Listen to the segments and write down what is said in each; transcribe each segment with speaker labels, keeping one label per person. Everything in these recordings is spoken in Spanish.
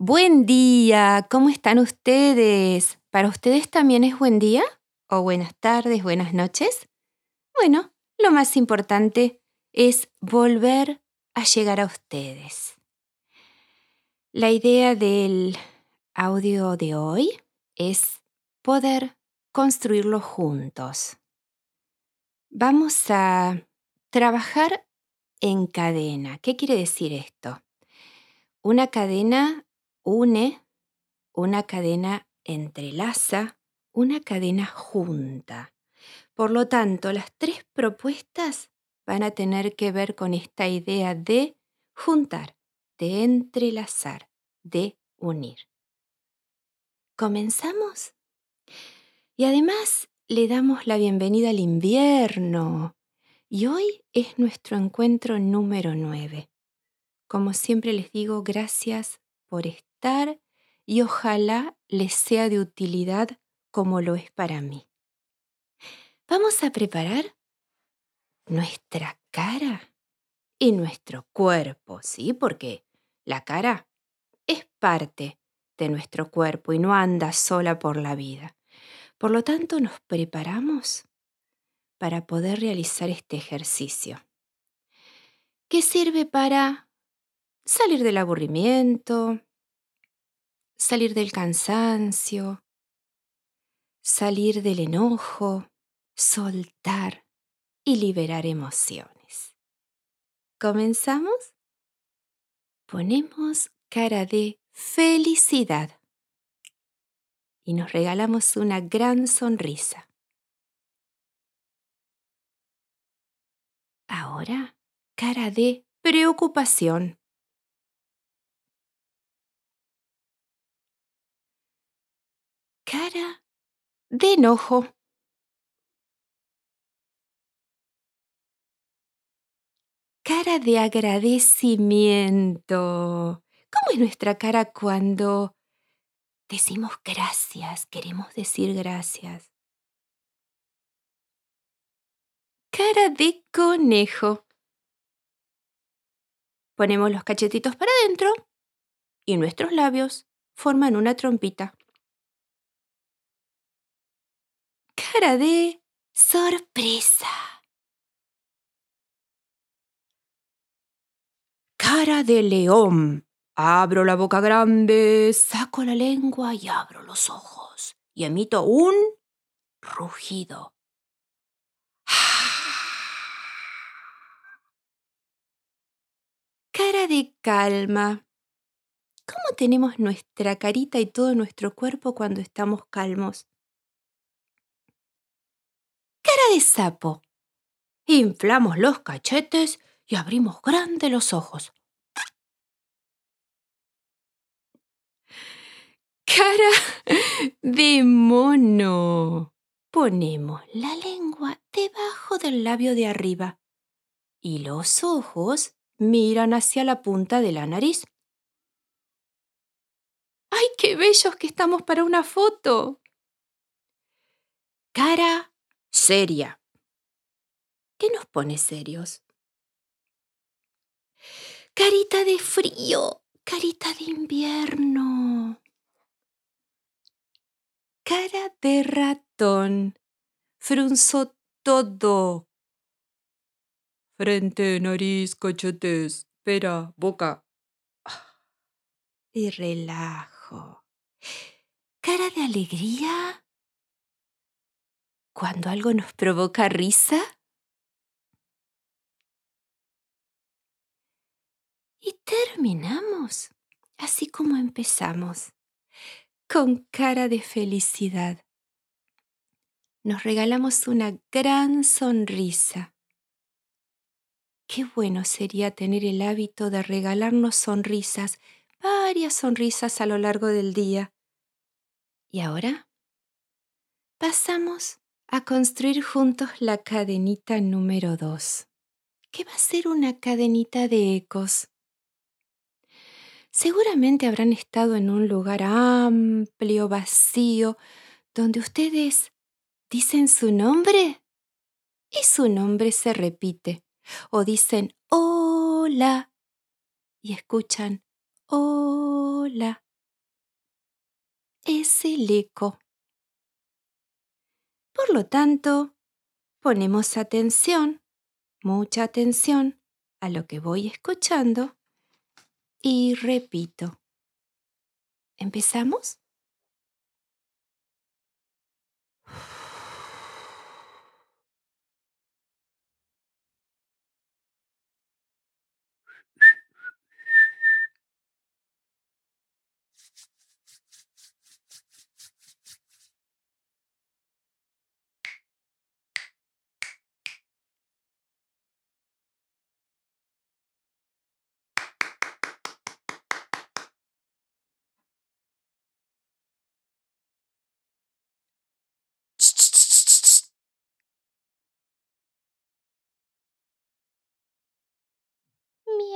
Speaker 1: Buen día, ¿cómo están ustedes? ¿Para ustedes también es buen día? ¿O buenas tardes, buenas noches? Bueno, lo más importante es volver a llegar a ustedes. La idea del audio de hoy es poder construirlo juntos. Vamos a trabajar en cadena. ¿Qué quiere decir esto? Una cadena une, una cadena entrelaza, una cadena junta. Por lo tanto, las tres propuestas van a tener que ver con esta idea de juntar, de entrelazar, de unir. ¿Comenzamos? Y además le damos la bienvenida al invierno. Y hoy es nuestro encuentro número 9. Como siempre les digo, gracias por estar y ojalá les sea de utilidad como lo es para mí. Vamos a preparar nuestra cara y nuestro cuerpo, ¿sí? Porque la cara es parte de nuestro cuerpo y no anda sola por la vida. Por lo tanto, nos preparamos para poder realizar este ejercicio, que sirve para salir del aburrimiento, salir del cansancio, salir del enojo, soltar y liberar emociones. ¿Comenzamos? Ponemos cara de felicidad y nos regalamos una gran sonrisa. Ahora, cara de preocupación. Cara de enojo. Cara de agradecimiento. ¿Cómo es nuestra cara cuando decimos gracias? Queremos decir gracias. Cara de conejo. Ponemos los cachetitos para adentro y nuestros labios forman una trompita. Cara de sorpresa. Cara de león. Abro la boca grande, saco la lengua y abro los ojos y emito un rugido. Cara de calma. ¿Cómo tenemos nuestra carita y todo nuestro cuerpo cuando estamos calmos? cara de sapo. Inflamos los cachetes y abrimos grande los ojos. Cara de mono. Ponemos la lengua debajo del labio de arriba y los ojos miran hacia la punta de la nariz. ¡Ay, qué bellos que estamos para una foto! Cara seria. ¿Qué nos pone serios? Carita de frío, carita de invierno. Cara de ratón, frunzo todo. Frente, nariz, cachetes, pera, boca. Y relajo. Cara de alegría, cuando algo nos provoca risa? Y terminamos así como empezamos, con cara de felicidad. Nos regalamos una gran sonrisa. Qué bueno sería tener el hábito de regalarnos sonrisas, varias sonrisas a lo largo del día. Y ahora pasamos a construir juntos la cadenita número 2, que va a ser una cadenita de ecos. Seguramente habrán estado en un lugar amplio, vacío, donde ustedes dicen su nombre y su nombre se repite, o dicen hola y escuchan hola es el eco. Por lo tanto, ponemos atención, mucha atención a lo que voy escuchando y repito. ¿Empezamos?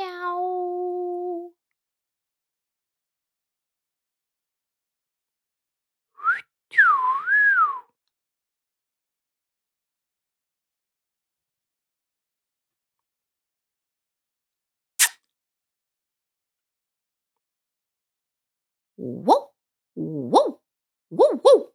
Speaker 1: Meow. Whoa, whoa, whoa, whoa.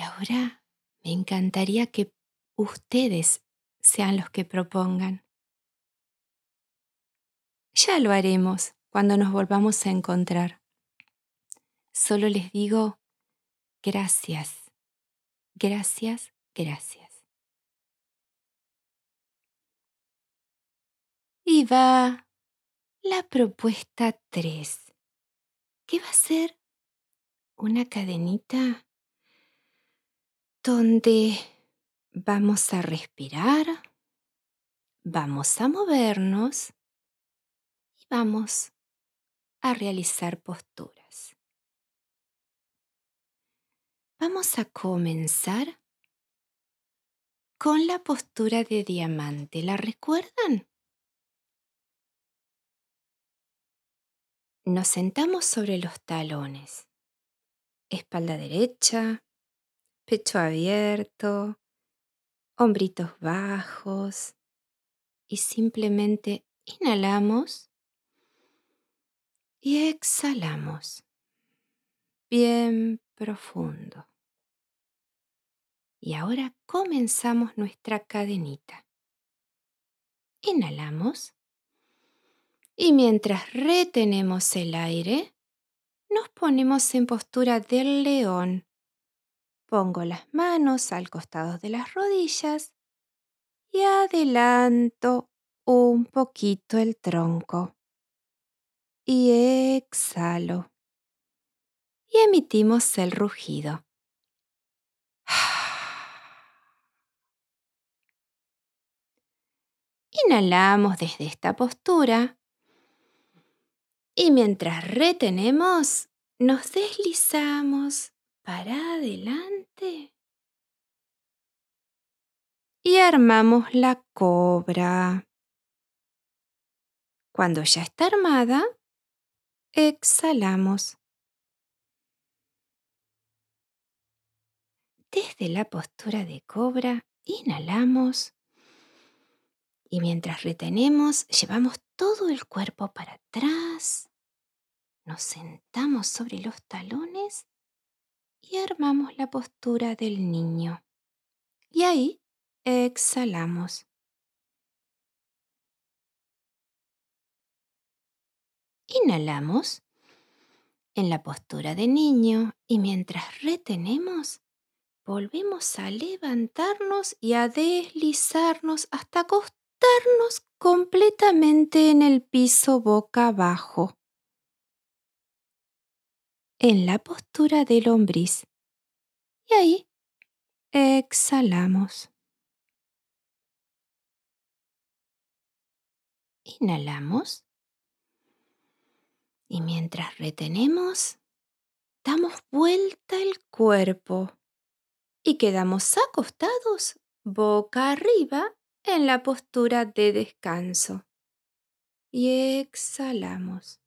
Speaker 1: Y ahora me encantaría que ustedes sean los que propongan. Ya lo haremos cuando nos volvamos a encontrar. Solo les digo gracias, gracias, gracias. Y va la propuesta 3, que va a ser una cadenita donde vamos a respirar, vamos a movernos y vamos a realizar posturas. Vamos a comenzar con la postura de diamante. ¿La recuerdan? Nos sentamos sobre los talones. Espalda derecha, pecho abierto, hombritos bajos y simplemente inhalamos y exhalamos bien profundo. Y ahora comenzamos nuestra cadenita. Inhalamos y mientras retenemos el aire, nos ponemos en postura del león. Pongo las manos al costado de las rodillas y adelanto un poquito el tronco. Y exhalo. Y emitimos el rugido. Inhalamos desde esta postura y mientras retenemos, nos deslizamos para adelante y armamos la cobra. Cuando ya está armada, exhalamos. Desde la postura de cobra, inhalamos y mientras retenemos, llevamos todo el cuerpo para atrás, nos sentamos sobre los talones y armamos la postura del niño. Y ahí exhalamos. Inhalamos en la postura de niño y mientras retenemos, volvemos a levantarnos y a deslizarnos hasta acostarnos completamente en el piso boca abajo, en la postura del lombriz. Y ahí exhalamos. Inhalamos. Y mientras retenemos, damos vuelta el cuerpo y quedamos acostados boca arriba en la postura de descanso. Y exhalamos.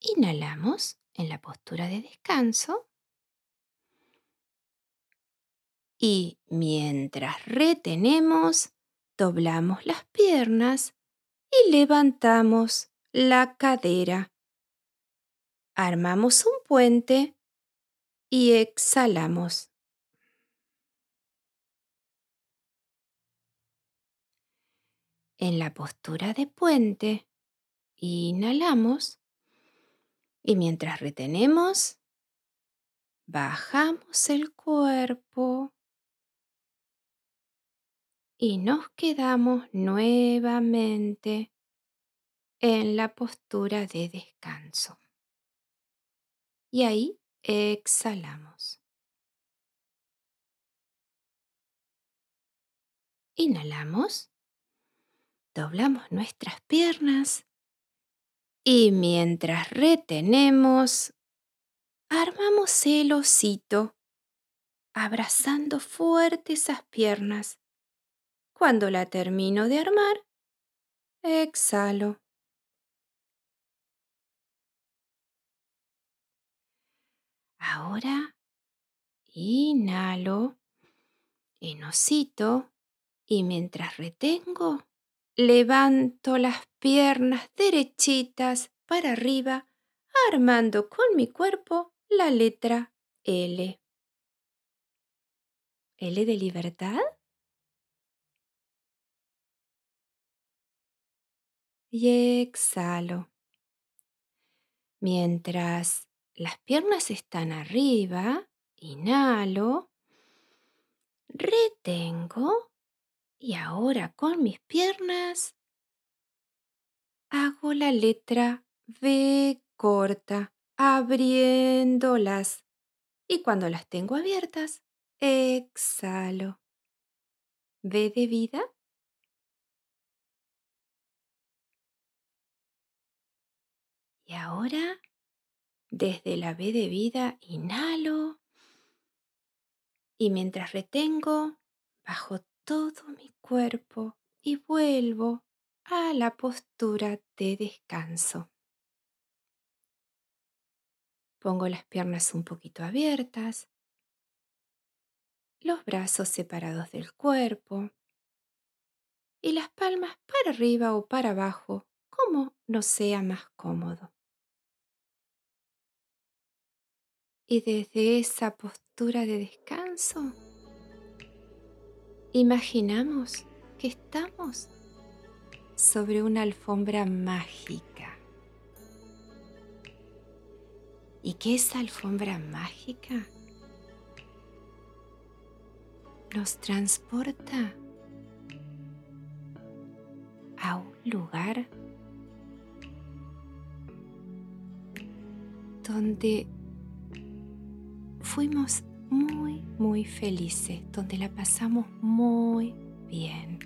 Speaker 1: Inhalamos en la postura de descanso. Y mientras retenemos, doblamos las piernas y levantamos la cadera. Armamos un puente y exhalamos. En la postura de puente, inhalamos y mientras retenemos, bajamos el cuerpo y nos quedamos nuevamente en la postura de descanso. Y ahí exhalamos. Inhalamos, doblamos nuestras piernas y mientras retenemos, armamos el osito, abrazando fuerte esas piernas. Cuando la termino de armar, exhalo. Ahora inhalo en osito y mientras retengo, levanto las piernas derechitas para arriba, armando con mi cuerpo la letra L. ¿L de libertad? Y exhalo. Mientras las piernas están arriba, inhalo, retengo y ahora con mis piernas hago la letra V corta, abriéndolas. Y cuando las tengo abiertas, exhalo. ¿V de vida? Y ahora desde la B de vida inhalo y mientras retengo, bajo todo mi cuerpo y vuelvo a la postura de descanso. Pongo las piernas un poquito abiertas, los brazos separados del cuerpo y las palmas para arriba o para abajo, como no sea más cómodo. Y desde esa postura de descanso, imaginamos que estamos sobre una alfombra mágica. Y que esa alfombra mágica nos transporta a un lugar donde fuimos muy, muy felices, donde la pasamos muy bien.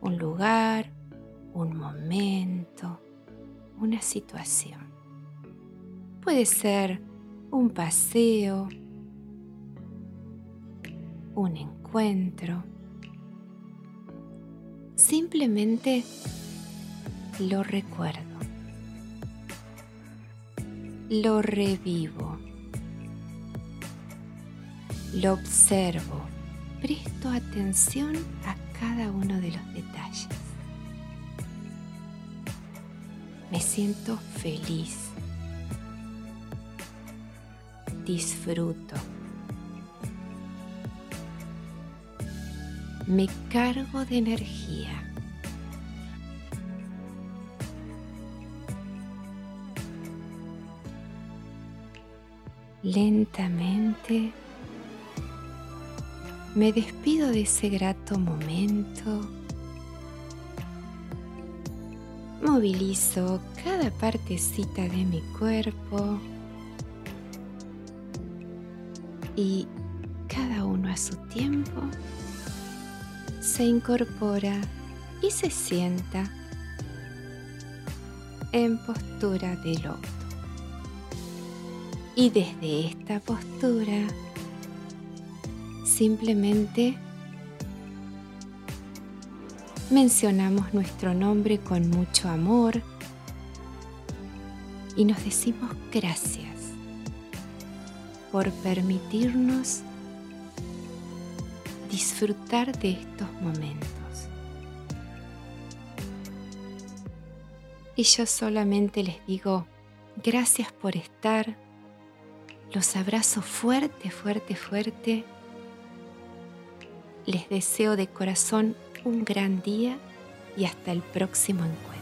Speaker 1: Un lugar, un momento, una situación. Puede ser un paseo, un encuentro. Simplemente lo recuerdo. Lo revivo lo observo, presto atención a cada uno de los detalles. Me siento feliz. Disfruto. Me cargo de energía. Lentamente me despido de ese grato momento. Movilizo cada partecita de mi cuerpo y cada uno a su tiempo se incorpora y se sienta en postura de loto. Y desde esta postura Simplemente mencionamos nuestro nombre con mucho amor y nos decimos gracias por permitirnos disfrutar de estos momentos. Y yo solamente les digo, gracias por estar, los abrazo fuerte, fuerte, fuerte. Les deseo de corazón un gran día y hasta el próximo encuentro.